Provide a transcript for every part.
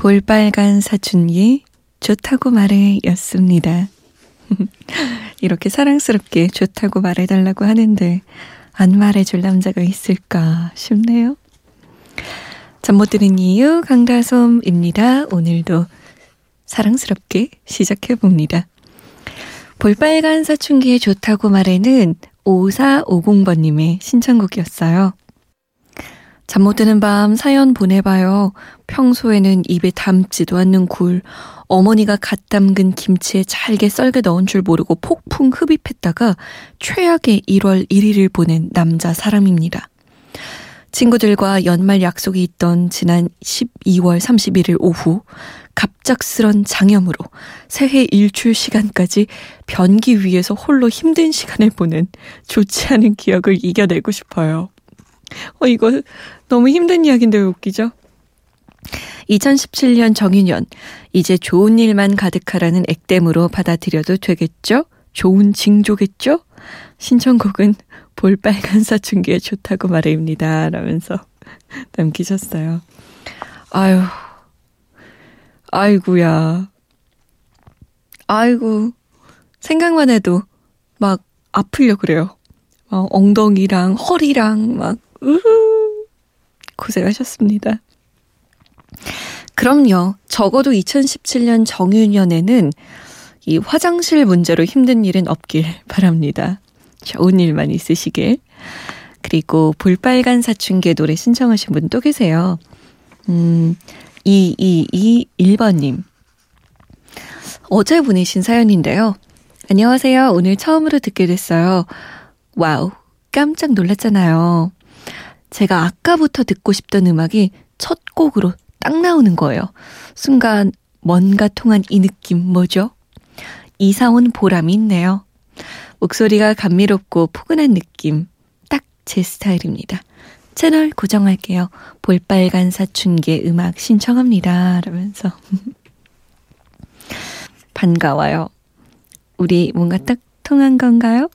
볼빨간 사춘기 좋다고 말해 였습니다. 이렇게 사랑스럽게 좋다고 말해달라고 하는데 안 말해줄 남자가 있을까 싶네요. 잠 못 드는 이유 강다솜입니다. 오늘도 사랑스럽게 시작해 봅니다. 볼빨간 사춘기에 좋다고 말해는 5450번님의 신청곡이었어요. 잠 못 드는 밤 사연 보내봐요. 평소에는 입에 담지도 않는 굴. 어머니가 갓 담근 김치에 잘게 썰게 넣은 줄 모르고 폭풍 흡입했다가 최악의 1월 1일을 보낸 남자 사람입니다. 친구들과 연말 약속이 있던 지난 12월 31일 오후 갑작스런 장염으로 새해 일출 시간까지 변기 위에서 홀로 힘든 시간을 보낸 좋지 않은 기억을 이겨내고 싶어요. 어, 이거 너무 힘든 이야기인데 왜 웃기죠? 2017년 정유년, 이제 좋은 일만 가득하라는 액땜으로 받아들여도 되겠죠? 좋은 징조겠죠? 신청곡은 볼빨간 사춘기에 좋다고 말입니다. 라면서 남기셨어요. 아유, 아이구야. 아이고, 생각만 해도 막 아플려 그래요. 막 엉덩이랑 허리랑 막, 으흐, 고생하셨습니다. 그럼요. 적어도 2017년 정유년에는 이 화장실 문제로 힘든 일은 없길 바랍니다. 좋은 일만 있으시길. 그리고 볼빨간 사춘기의 노래 신청하신 분 또 계세요. 음, 2221번님. 어제 보내신 사연인데요. 안녕하세요. 오늘 처음으로 듣게 됐어요. Wow. 깜짝 놀랐잖아요. 제가 아까부터 듣고 싶던 음악이 첫 곡으로 딱 나오는 거예요. 순간 뭔가 통한 이 느낌 뭐죠? 이사 온 보람이 있네요. 목소리가 감미롭고 포근한 느낌. 딱 제 스타일입니다. 채널 고정할게요. 볼빨간 사춘기 음악 신청합니다. 라면서. 반가워요. 우리 뭔가 딱 통한 건가요?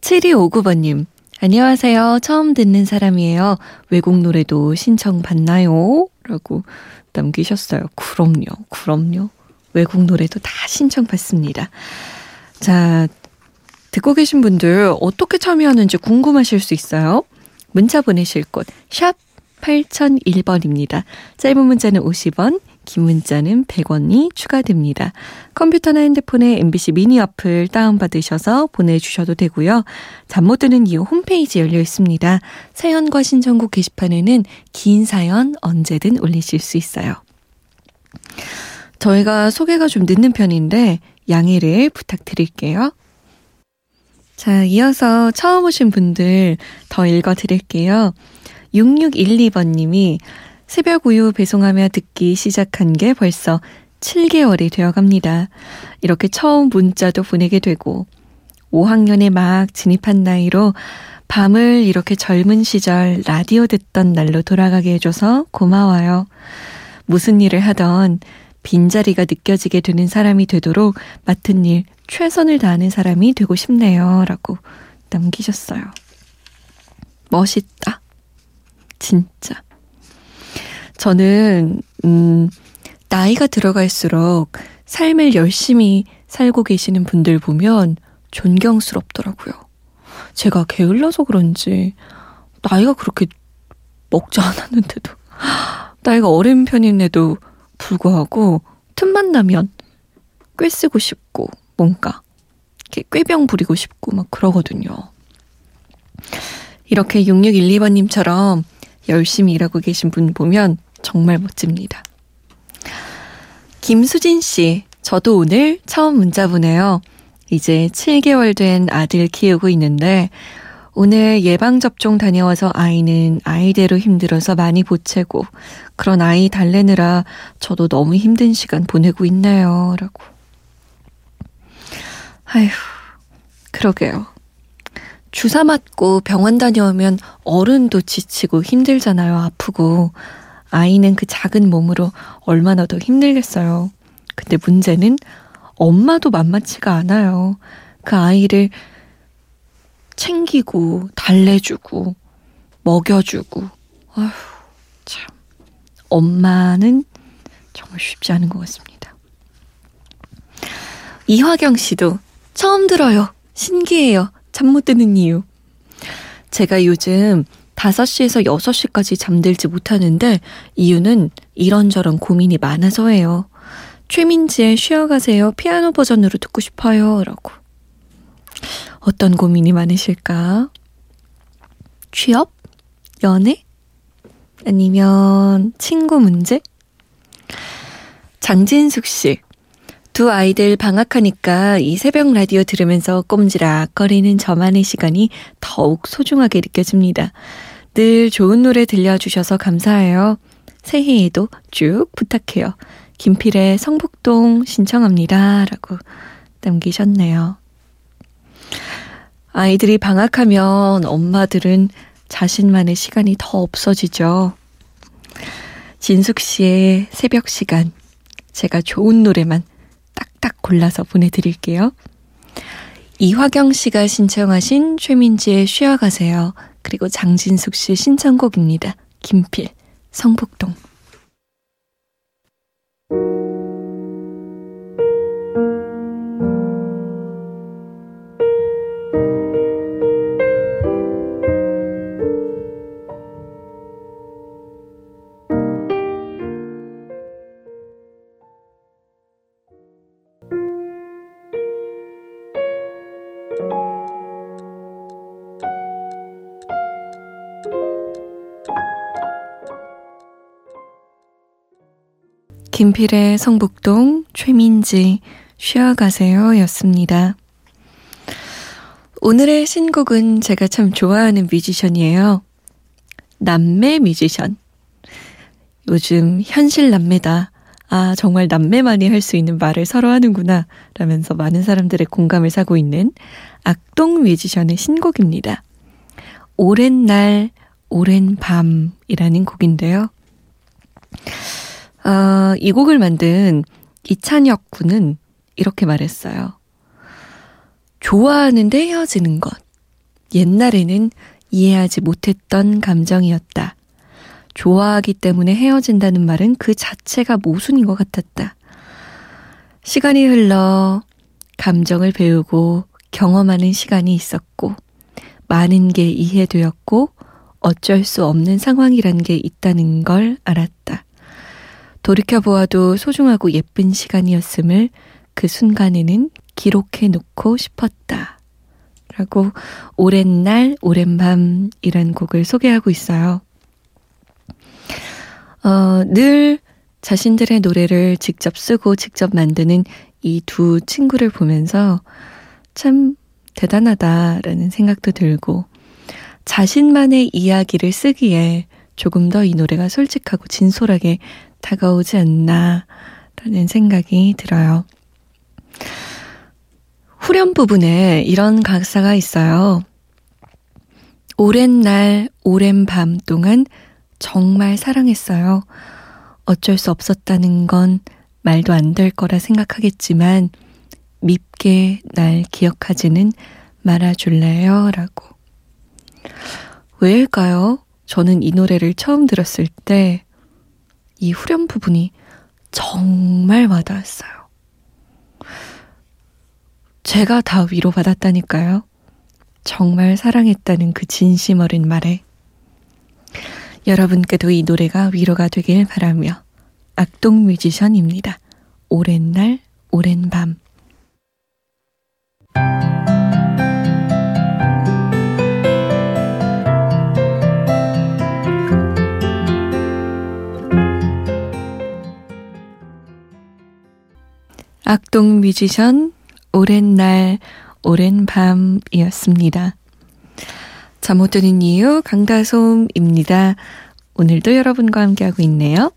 7259번님. 안녕하세요. 처음 듣는 사람이에요. 외국 노래도 신청 받나요? 라고 남기셨어요. 그럼요. 그럼요. 외국 노래도 다 신청 받습니다. 자, 듣고 계신 분들 어떻게 참여하는지 궁금하실 수 있어요. 문자 보내실 곳, 샵 8001번입니다. 짧은 문자는 50원, 긴 문자는 100원이 추가됩니다. 컴퓨터나 핸드폰에 MBC 미니 어플 다운받으셔서 보내주셔도 되고요. 잠 못 드는 이유 홈페이지 열려 있습니다. 사연과 신청곡 게시판에는 긴 사연 언제든 올리실 수 있어요. 저희가 소개가 좀 늦는 편인데 양해를 부탁드릴게요. 자, 이어서 처음 오신 분들 더 읽어 드릴게요. 6612번님이 새벽 우유 배송하며 듣기 시작한 게 벌써 7개월이 되어 갑니다. 이렇게 처음 문자도 보내게 되고 5학년에 막 진입한 나이로 밤을 이렇게 젊은 시절 라디오 듣던 날로 돌아가게 해줘서 고마워요. 무슨 일을 하던 빈자리가 느껴지게 되는 사람이 되도록 맡은 일 최선을 다하는 사람이 되고 싶네요. 라고 남기셨어요. 멋있다. 진짜. 저는, 음, 나이가 들어갈수록 삶을 열심히 살고 계시는 분들 보면 존경스럽더라고요. 제가 게을러서 그런지 나이가 그렇게 먹지 않았는데도 나이가 어린 편인데도 불구하고 틈만 나면 꽤 쓰고 싶고 뭔가 꾀병 부리고 싶고 막 그러거든요. 이렇게 6612번님처럼 열심히 일하고 계신 분 보면 정말 멋집니다. 김수진 씨, 저도 오늘 처음 문자 보내요. 이제 7개월 된 아들 키우고 있는데 오늘 예방접종 다녀와서 아이는 아이대로 힘들어서 많이 보채고 그런 아이 달래느라 저도 너무 힘든 시간 보내고 있네요. 라고. 아휴, 그러게요. 주사 맞고 병원 다녀오면 어른도 지치고 힘들잖아요. 아프고. 아이는 그 작은 몸으로 얼마나 더 힘들겠어요. 근데 문제는 엄마도 만만치가 않아요. 그 아이를 챙기고, 달래주고, 먹여주고. 아휴, 참. 엄마는 정말 쉽지 않은 것 같습니다. 이화경 씨도 처음 들어요. 신기해요. 잠 못 드는 이유. 제가 요즘 5시에서 6시까지 잠들지 못하는데 이유는 이런저런 고민이 많아서예요. 최민지의 쉬어가세요 피아노 버전으로 듣고 싶어요. 라고. 어떤 고민이 많으실까? 취업? 연애? 아니면 친구 문제? 장진숙 씨. 두 아이들 방학하니까 이 새벽 라디오 들으면서 꼼지락거리는 저만의 시간이 더욱 소중하게 느껴집니다. 늘 좋은 노래 들려주셔서 감사해요. 새해에도 쭉 부탁해요. 김필의 성북동 신청합니다. 라고 남기셨네요. 아이들이 방학하면 엄마들은 자신만의 시간이 더 없어지죠. 진숙 씨의 새벽 시간. 제가 좋은 노래만 딱딱 골라서 보내드릴게요. 이화경 씨가 신청하신 최민지의 쉬어가세요. 그리고 장진숙 씨 신청곡입니다. 김필, 성북동. 김필의 성북동, 최민지, 쉬어가세요 였습니다. 오늘의 신곡은 제가 참 좋아하는 뮤지션이에요. 남매 뮤지션. 요즘 현실 남매다. 아, 정말 남매만이 할 수 있는 말을 서로 하는구나. 라면서 많은 사람들의 공감을 사고 있는 악동 뮤지션의 신곡입니다. 오랜 날, 오랜 밤이라는 곡인데요. 어, 이 곡을 만든 이찬혁 군은 이렇게 말했어요. 좋아하는데 헤어지는 것. 옛날에는 이해하지 못했던 감정이었다. 좋아하기 때문에 헤어진다는 말은 그 자체가 모순인 것 같았다. 시간이 흘러 감정을 배우고 경험하는 시간이 있었고, 많은 게 이해되었고, 어쩔 수 없는 상황이란 게 있다는 걸 알았다. 돌이켜보아도 소중하고 예쁜 시간이었음을 그 순간에는 기록해 놓고 싶었다. 라고 오랜 날, 오랜 밤이란 곡을 소개하고 있어요. 어, 늘 자신들의 노래를 직접 쓰고 직접 만드는 이 두 친구를 보면서 참 대단하다라는 생각도 들고 자신만의 이야기를 쓰기에 조금 더 이 노래가 솔직하고 진솔하게 다가오지 않나 라는 생각이 들어요. 후렴 부분에 이런 가사가 있어요. 오랜 날, 오랜 밤 동안 정말 사랑했어요. 어쩔 수 없었다는 건 말도 안 될 거라 생각하겠지만 밉게 날 기억하지는 말아줄래요? 라고. 왜일까요? 저는 이 노래를 처음 들었을 때 이 후렴 부분이 정말 와닿았어요. 제가 다 위로받았다니까요. 정말 사랑했다는 그 진심 어린 말에 여러분께도 이 노래가 위로가 되길 바라며 악동 뮤지션입니다. 오랜 날, 오랜 밤. 악동 뮤지션 오랜 날, 오랜 밤이었습니다. 잠 못 드는 이유 강다솜입니다. 오늘도 여러분과 함께하고 있네요.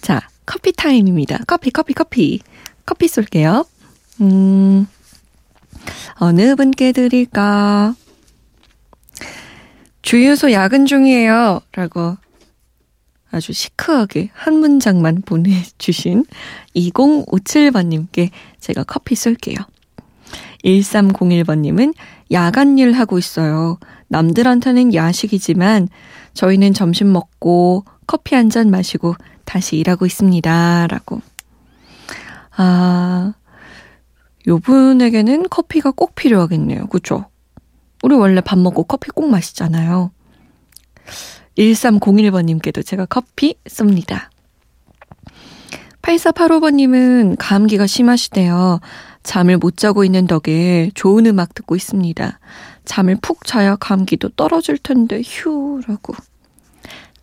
자, 커피 타임입니다. 커피, 커피, 커피. 커피 쏠게요. 음, 어느 분께 드릴까? 주유소 야근 중이에요. 라고 아주 시크하게 한 문장만 보내주신 2057번님께 제가 커피 쏠게요. 1301번님은 야간 일 하고 있어요. 남들한테는 야식이지만 저희는 점심 먹고 커피 한 잔 마시고 다시 일하고 있습니다. 라고. 아, 요 분에게는 커피가 꼭 필요하겠네요. 그쵸? 우리 원래 밥 먹고 커피 꼭 마시잖아요. 1301번님께도 제가 커피 쏩니다. 8485번님은 감기가 심하시대요. 잠을 못 자고 있는 덕에 좋은 음악 듣고 있습니다. 잠을 푹 자야 감기도 떨어질 텐데 휴라고.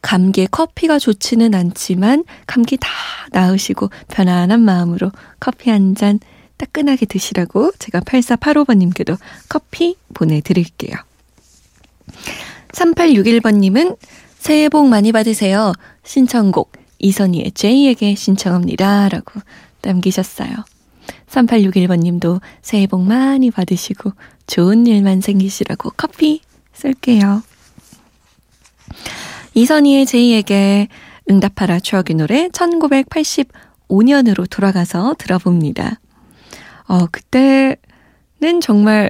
감기에 커피가 좋지는 않지만 감기 다 나으시고 편안한 마음으로 커피 한 잔 따끈하게 드시라고 제가 8485번님께도 커피 보내드릴게요. 3861번님은 새해 복 많이 받으세요. 신청곡 이선희의 제이에게 신청합니다. 라고 남기셨어요. 3861번 님도 새해 복 많이 받으시고 좋은 일만 생기시라고 커피 쏠게요. 이선희의 제이에게 응답하라 추억의 노래 1985년으로 돌아가서 들어봅니다. 어, 그때는 정말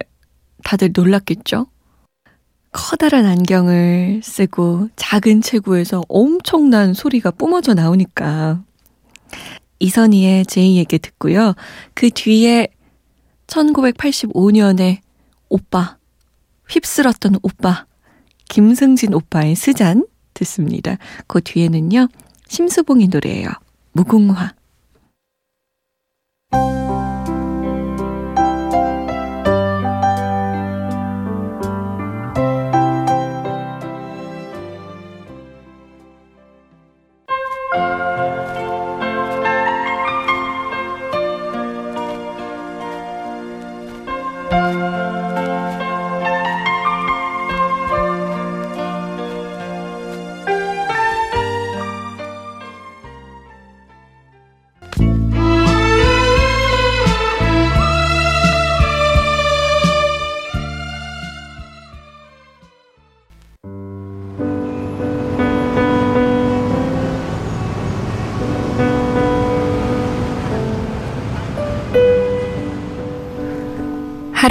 다들 놀랐겠죠? 커다란 안경을 쓰고 작은 체구에서 엄청난 소리가 뿜어져 나오니까 이선희의 제이에게 듣고요. 그 뒤에 1985년에 오빠, 휩쓸었던 오빠, 김승진 오빠의 스잔 듣습니다. 그 뒤에는요, 심수봉의 노래예요. 무궁화.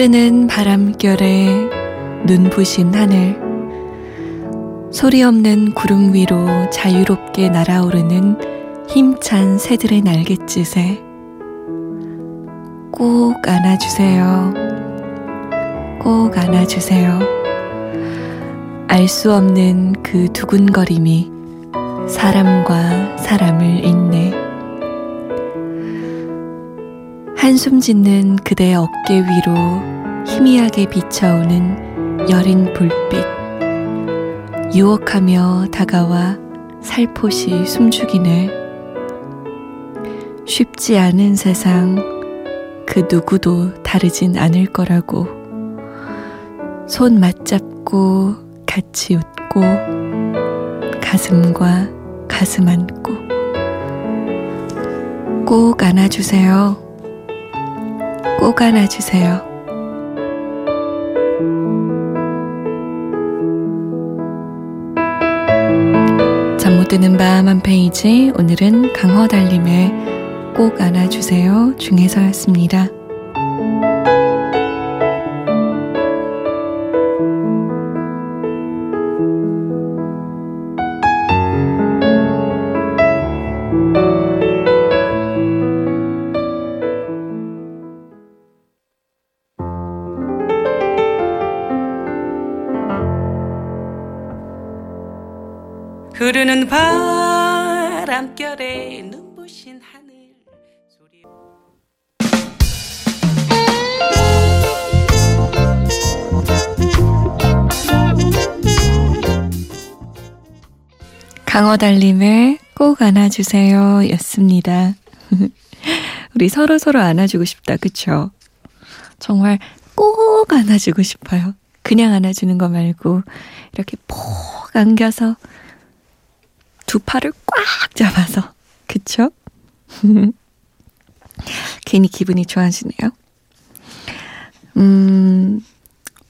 흐르는 바람결에 눈부신 하늘 소리 없는 구름 위로 자유롭게 날아오르는 힘찬 새들의 날갯짓에 꼭 안아주세요. 꼭 안아주세요. 알 수 없는 그 두근거림이 사람과 사람을 잇네. 한숨 짓는 그대 어깨 위로 희미하게 비쳐오는 여린 불빛. 유혹하며 다가와 살포시 숨죽이네. 쉽지 않은 세상, 그 누구도 다르진 않을 거라고. 손 맞잡고 같이 웃고 가슴과 가슴 안고 꼭 안아주세요. 꼭 안아주세요. 잠 못 드는 밤 한 페이지 오늘은 강허달림의 꼭 안아주세요 중에서였습니다. 흐르는 바람결에 눈부신 하늘 소리 강어달님을 꼭 안아주세요 였습니다. 우리 서로 서로 안아주고 싶다, 그쵸? 정말 꼭 안아주고 싶어요. 그냥 안아주는 거 말고 이렇게 폭 안겨서 두 팔을 꽉 잡아서 그쵸? 괜히 기분이 좋아지네요. 음,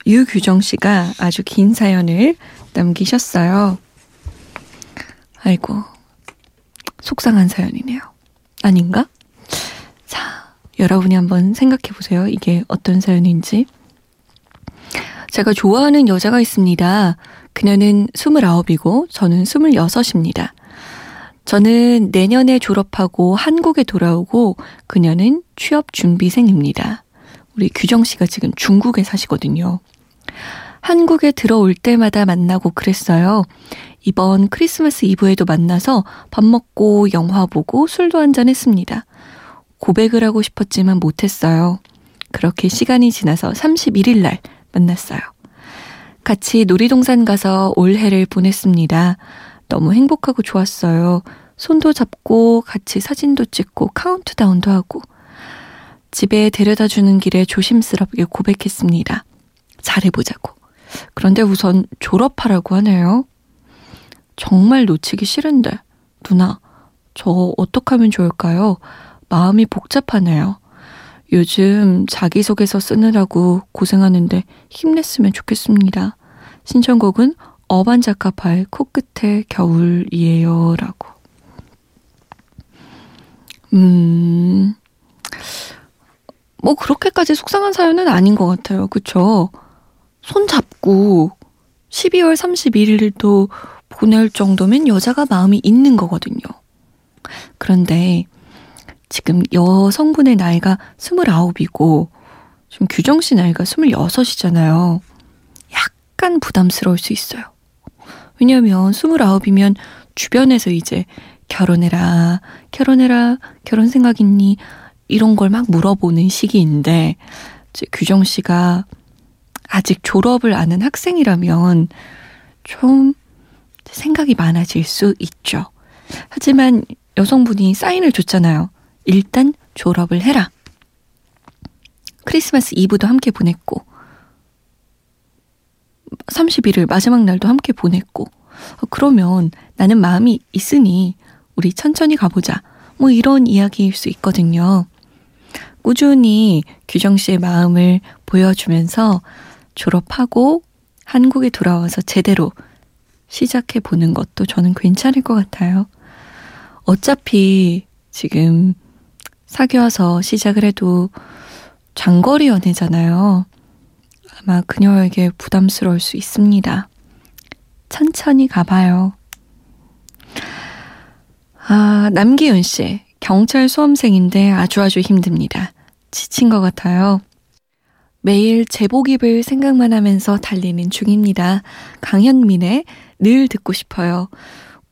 유규정 씨가 아주 긴 사연을 남기셨어요. 아이고, 속상한 사연이네요. 아닌가? 자, 여러분이 한번 생각해 보세요. 이게 어떤 사연인지. 제가 좋아하는 여자가 있습니다. 그녀는 29이고 저는 26입니다. 저는 내년에 졸업하고 한국에 돌아오고 그녀는 취업 준비생입니다. 우리 규정 씨가 지금 중국에 사시거든요. 한국에 들어올 때마다 만나고 그랬어요. 이번 크리스마스 이브에도 만나서 밥 먹고 영화 보고 술도 한잔 했습니다. 고백을 하고 싶었지만 못했어요. 그렇게 시간이 지나서 31일 날 만났어요. 같이 놀이동산 가서 올해를 보냈습니다. 너무 행복하고 좋았어요. 손도 잡고 같이 사진도 찍고 카운트다운도 하고 집에 데려다 주는 길에 조심스럽게 고백했습니다. 잘해보자고. 그런데 우선 졸업하라고 하네요. 정말 놓치기 싫은데. 누나, 저 어떡하면 좋을까요? 마음이 복잡하네요. 요즘 자기소개서 쓰느라고 고생하는데 힘냈으면 좋겠습니다. 신청곡은 어반자카파의 코끝의 겨울이에요. 라고. 음, 뭐 그렇게까지 속상한 사연은 아닌 것 같아요. 그쵸? 손 잡고 12월 31일도 보낼 정도면 여자가 마음이 있는 거거든요. 그런데 지금 여성분의 나이가 29이고 지금 규정 씨 나이가 26이잖아요. 약간 부담스러울 수 있어요. 왜냐면 29이면 주변에서 이제 결혼해라, 결혼해라, 결혼 생각 있니? 이런 걸 막 물어보는 시기인데, 규정 씨가 아직 졸업을 아는 학생이라면 좀 생각이 많아질 수 있죠. 하지만 여성분이 사인을 줬잖아요. 일단 졸업을 해라. 크리스마스 이브도 함께 보냈고, 30일을 마지막 날도 함께 보냈고, 그러면 나는 마음이 있으니 우리 천천히 가보자. 뭐 이런 이야기일 수 있거든요. 꾸준히 규정 씨의 마음을 보여주면서 졸업하고 한국에 돌아와서 제대로 시작해 보는 것도 저는 괜찮을 것 같아요. 어차피 지금 사귀어서 시작을 해도 장거리 연애잖아요. 아마 그녀에게 부담스러울 수 있습니다. 천천히 가봐요. 아, 남기윤 씨. 경찰 수험생인데 아주 아주 힘듭니다. 지친 것 같아요. 매일 제복 입을 생각만 하면서 달리는 중입니다. 강현민의 늘 듣고 싶어요.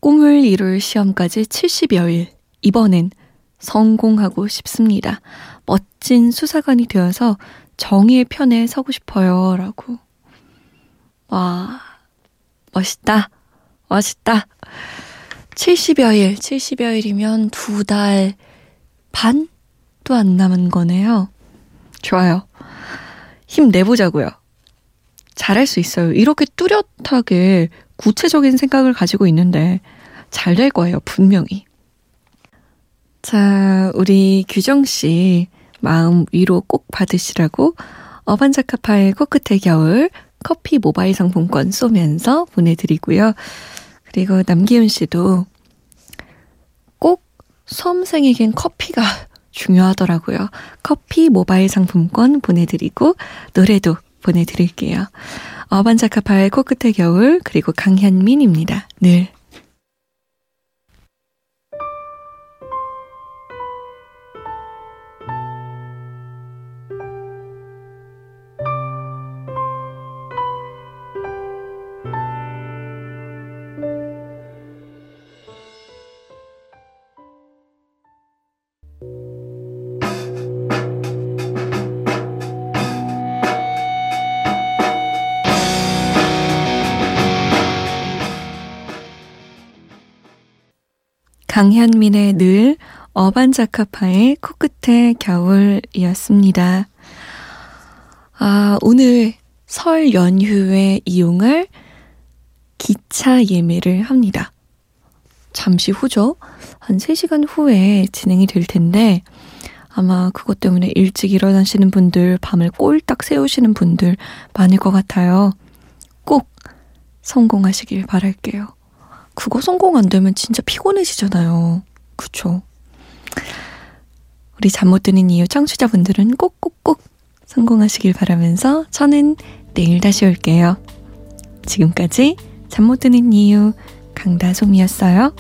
꿈을 이룰 시험까지 70여일. 이번엔 성공하고 싶습니다. 멋진 수사관이 되어서 정의의 편에 서고 싶어요. 라고. 와, 멋있다. 멋있다. 70여일, 70여일이면 두 달 반 도 안 남은 거네요. 좋아요. 힘내보자고요. 잘할 수 있어요. 이렇게 뚜렷하게 구체적인 생각을 가지고 있는데 잘 될 거예요. 분명히. 자, 우리 규정 씨 마음 위로 꼭 받으시라고 어반자카파의 코끝의 겨울 커피 모바일 상품권 쏘면서 보내드리고요. 그리고 남기훈 씨도 꼭 수험생에겐 커피가 중요하더라고요. 커피 모바일 상품권 보내드리고 노래도 보내드릴게요. 어반자카파의 코끝의 겨울 그리고 강현민입니다. 늘 강현민의 늘, 어반자카파의 코끝의 겨울이었습니다. 아, 오늘 설 연휴에 이용할 기차 예매를 합니다. 잠시 후죠. 한 3시간 후에 진행이 될 텐데, 아마 그것 때문에 일찍 일어나시는 분들, 밤을 꼴딱 세우시는 분들 많을 것 같아요. 꼭 성공하시길 바랄게요. 그거 성공 안 되면 진짜 피곤해지잖아요. 그쵸? 우리 잠 못 드는 이유 청취자분들은 꼭꼭꼭 성공하시길 바라면서 저는 내일 다시 올게요. 지금까지 잠 못 드는 이유 강다솜이었어요.